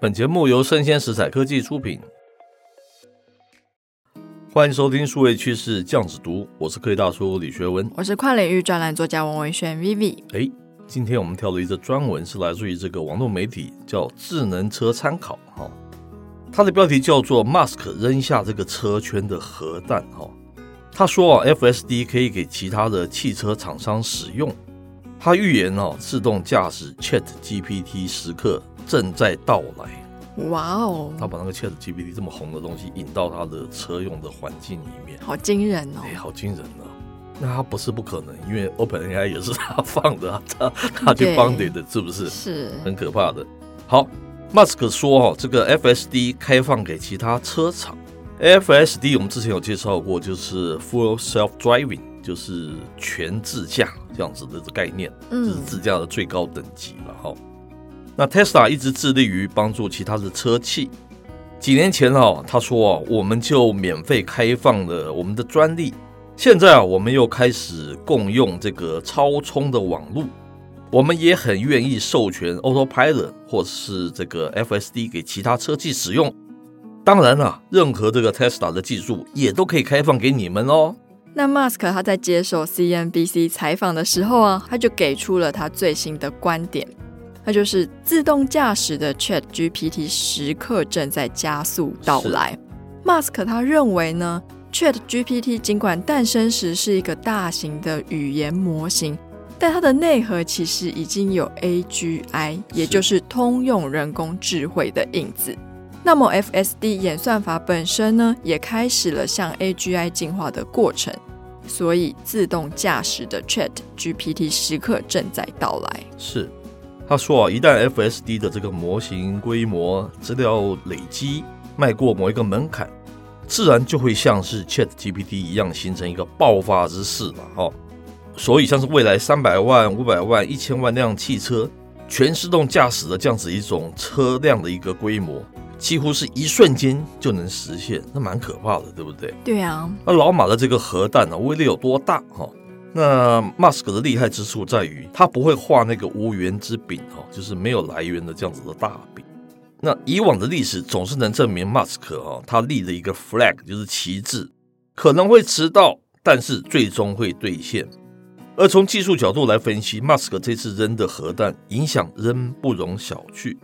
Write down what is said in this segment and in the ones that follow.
本节目由生鲜食材科技出品，欢迎收听数位趋势酱子读，我是科技大叔李学文，我是跨领域专栏作家王维轩 Vivi。哎，今天我们挑了一则专文是来自于这个网络媒体，叫智能车参考哈，它的标题叫做 “Mask 扔下这个车圈的核弹”哈。他说啊，FSD 可以给其他的汽车厂商使用。他预言哦，自动驾驶 Chat GPT 时刻正在到来。哇哦！他把那个 Chat GPT 这么红的东西引到他的车用的环境里面，好惊人哦！哎，好惊人哦！那他不是不可能，因为 OpenAI 也是他放的，他他去 funded 的，是不是？是很可怕的。好，Musk 说哦，这个 FSD 开放给其他车厂。FSD 我们之前有介绍过，就是 Full Self Driving，就是全自驾这样子的概念，这是自驾的最高等级了哈。那 Tesla 一直致力于帮助其他的车企。几年前哈，他说啊，我们就免费开放了我们的专利。现在啊，我们又开始共用这个超充的网络。我们也很愿意授权 Autopilot 或是这个 FSD 给其他车企使用。当然了，任何这个 Tesla 的技术也都可以开放给你们哦。那 Musk 他在接受 CNBC 采访的时候啊，他就给出了他最新的观点，那就是自动驾驶的 Chat GPT 时刻正在加速到来。Musk 他认为呢，Chat GPT 尽管诞生时是一个大型的语言模型，但它的内核其实已经有 AGI，也就是通用人工智慧的影子。那么，FSD 演算法本身呢，也开始了向 AGI 进化的过程，所以自动驾驶的 Chat GPT 时刻正在到来。是，他说啊，一旦 FSD 的这个模型规模、资料累积迈过某一个门槛，自然就会像是 Chat GPT 一样形成一个爆发之势了哈。所以，像是未来三百万、五百万、一千万辆汽车全自动驾驶的这样子一种车辆的一个规模。几乎是一瞬间就能实现，那蛮可怕的，对不对？对啊。那老马的这个核弹呢、啊，威力有多大？哈，那 Musk 的厉害之处在于，他不会画那个无源之饼，哈，就是没有来源的这样子的大饼。那以往的历史总是能证明 Musk 哈，他立了一个 flag，就是旗帜，可能会迟到，但是最终会兑现。而从技术角度来分析，Musk 这次扔的核弹影响仍不容小觑。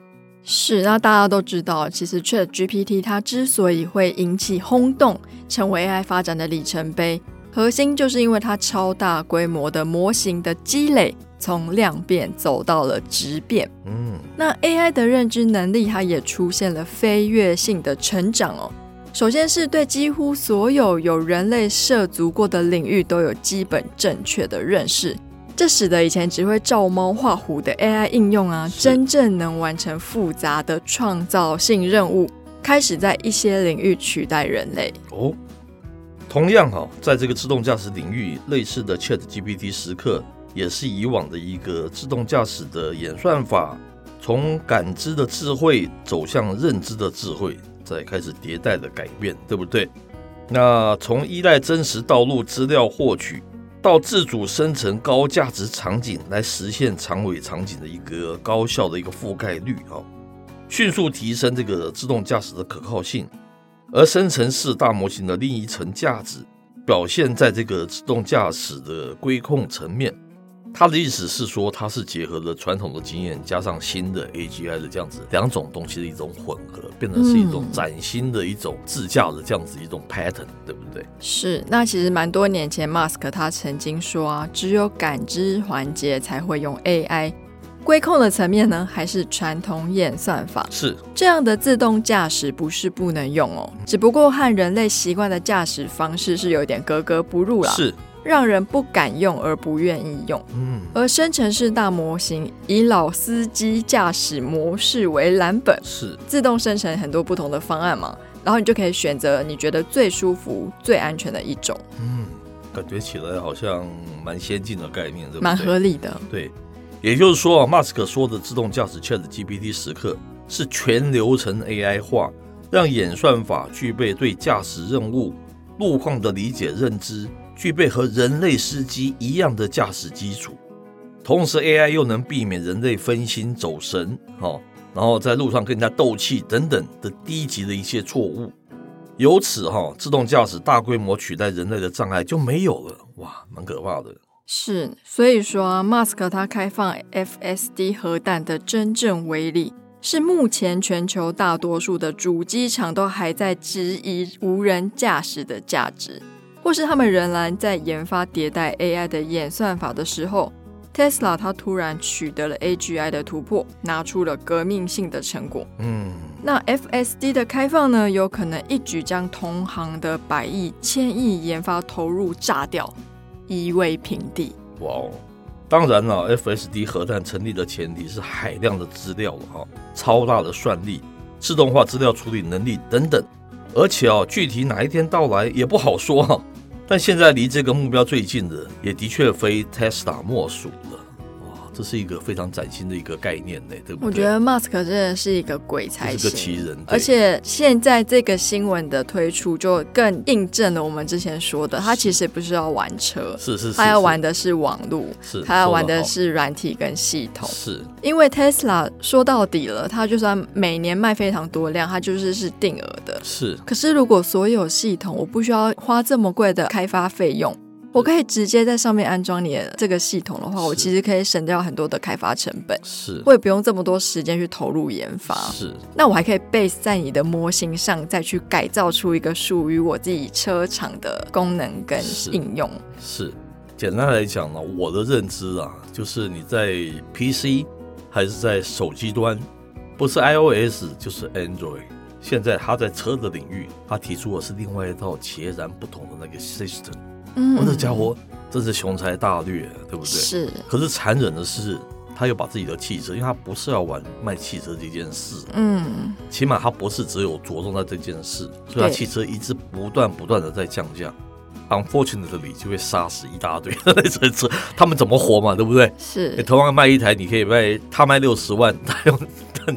是，那大家都知道，其实 Chat GPT 它之所以会引起轰动，成为 AI 发展的里程碑，核心就是因为它超大规模的模型的积累，从量变走到了质变。嗯，那 AI 的认知能力，它也出现了飞跃性的成长哦。首先是对几乎所有有人类涉足过的领域都有基本正确的认识。这使得以前只会照猫画虎的 AI 应用啊，真正能完成复杂的创造性任务，开始在一些领域取代人类。哦，同样哈，在这个自动驾驶领域，类似的 ChatGPT 时刻也是以往的一个自动驾驶的演算法，从感知的智慧走向认知的智慧，再开始迭代的改变，对不对？那从依赖真实道路资料获取。到自主生成高价值场景来实现长尾场景的一个高效的一个覆盖率啊，迅速提升这个自动驾驶的可靠性，而生成式大模型的另一层价值表现在这个自动驾驶的规控层面。他的意思是说，它是结合了传统的经验，加上新的 AGI 的这样子两种东西的一种混合，变成是一种崭新的一种自驾的这样子一种 pattern，对不对？是。那其实蛮多年前，Musk 他曾经说啊，只有感知环节才会用 AI，规控的层面呢，还是传统演算法。是。这样的自动驾驶不是不能用哦，只不过和人类习惯的驾驶方式是有点格格不入了。是。让人不敢用而不愿意用。嗯，而生成式大模型以老司机驾驶模式为蓝本，是自动生成很多不同的方案嘛，然后你就可以选择你觉得最舒服、最安全的一种。嗯，感觉起来好像蛮先进的概念，对不对？蛮合理的。对，也就是说啊，马斯克说的自动驾驶 ChatGPT 时刻是全流程 AI 化，让演算法具备对驾驶任务、路况的理解认知。具备和人类司机一样的驾驶基础，同时 AI 又能避免人类分心走神，哈，然后在路上跟人家斗气等等的低级的一些错误，由此哈，自动驾驶大规模取代人类的障碍就没有了，哇，蛮可怕的。是，所以说啊，马斯克他开放 FSD 核弹的真正威力，是目前全球大多数的主机厂都还在质疑无人驾驶的价值。或是他们仍然在研发迭代 AI 的演算法的时候，Tesla 它突然取得了 AGI 的突破，拿出了革命性的成果。嗯，那 FSD 的开放呢，有可能一举将同行的百亿、千亿研发投入炸掉，夷为平地。哇哦！当然了，FSD 核弹成立的前提是海量的资料了哈，超大的算力、自动化资料处理能力等等，而且啊，具体哪一天到来也不好说哈。但现在离这个目标最近的，也的确非 Tesla 莫属了。这是一个非常崭新的一个概念呢，对不对？我觉得 Musk 真的是一个鬼才，是个奇人。而且现在这个新闻的推出，就更印证了我们之前说的，他其实不是要玩车，是是，他要玩的是网络，是他要玩的是软体跟系统。是，因为 Tesla 说到底了，他就算每年卖非常多辆，他就是是定额的。是，可是如果所有系统我不需要花这么贵的开发费用。我可以直接在上面安装你的这个系统的话，我其实可以省掉很多的开发成本，是，我也不用这么多时间去投入研发，是。那我还可以 base 在你的模型上，再去改造出一个属于我自己车厂的功能跟应用。是，是，简单来讲呢，我的认知啊，就是你在 PC 还是在手机端，不是 iOS 就是 Android。现在他在车的领域，他提出的是另外一套截然不同的那个 system。嗯，我这家伙真是雄才大略，对不对？是。可是残忍的是，他又把自己的汽车，因为他不是要玩卖汽车这件事，嗯，起码他不是只有着重在这件事，所以他汽车一直不断不断的在降价。Unfortunately，就会杀死一大堆那车车，他们怎么活嘛？对不对？是。你同样卖一台，你可以卖他卖六十万，他用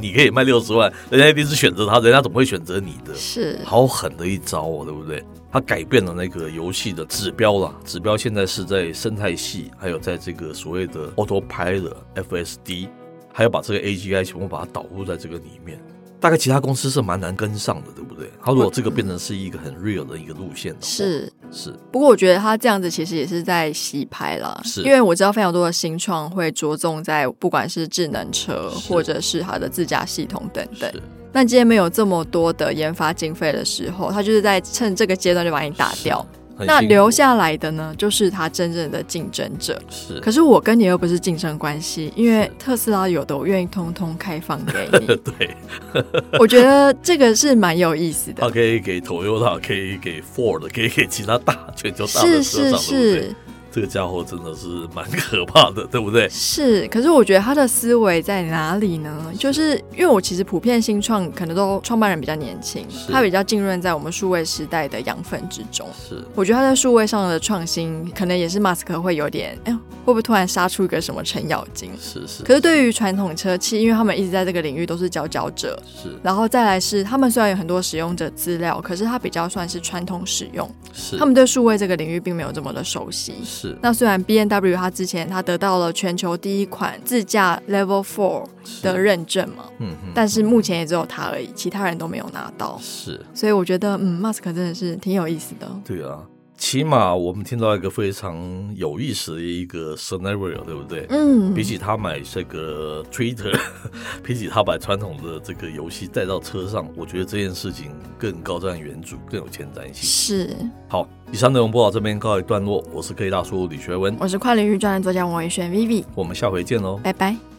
你可以卖六十万，人家一定是选择他，人家怎么会选择你的？是。好狠的一招哦，对不对？它改变了那个游戏的指标了，指标现在是在生态系，还有在这个所谓的 Autopilot FSD，还要把这个 AGI 全部把它导入在这个里面。大概其他公司是蛮难跟上的，对不对？他如果这个变成是一个很 real 的一个路线的话，是是。不过我觉得他这样子其实也是在洗牌了，是因为我知道非常多的新创会着重在不管是智能车或者是它的自驾系统等等。那今天没有这么多的研发经费的时候，他就是在趁这个阶段就把你打掉。那留下来的呢，就是他真正的竞争者。是，可是我跟你又不是竞争关系，因为特斯拉有的我愿意通通开放给你。对，我觉得这个是蛮有意思的。他可以给 Toyota，可以给 Ford，可以给其他大全球大的车厂，是是是。这个家伙真的是蛮可怕的，对不对？是，可是我觉得他的思维在哪里呢？就是因为我其实普遍新创可能都创办人比较年轻，他比较浸润在我们数位时代的养分之中。是，我觉得他在数位上的创新，可能也是马斯克会有点，哎，会不会突然杀出一个什么程咬金？是是。可是对于传统车企，因为他们一直在这个领域都是佼佼者，是。然后再来是，他们虽然有很多使用者资料，可是它比较算是传统使用，是。他们对数位这个领域并没有这么的熟悉，是。那虽然 B N W 他之前他得到了全球第一款自驾 Level Four 的认证嘛，嗯，但是目前也只有他而已，其他人都没有拿到，是，所以我觉得，嗯，马斯克真的是挺有意思的，对啊。起码我们听到一个非常有意思的一个 scenario，对不对？嗯，比起他买这个 Twitter，比起他把传统的这个游戏带到车上，我觉得这件事情更高瞻远瞩，更有前瞻性。是。好，以上内容播到这边告一段落。我是科技大叔李学文，我是跨领域专栏作家王维轩 Vivi，我们下回见喽，拜拜。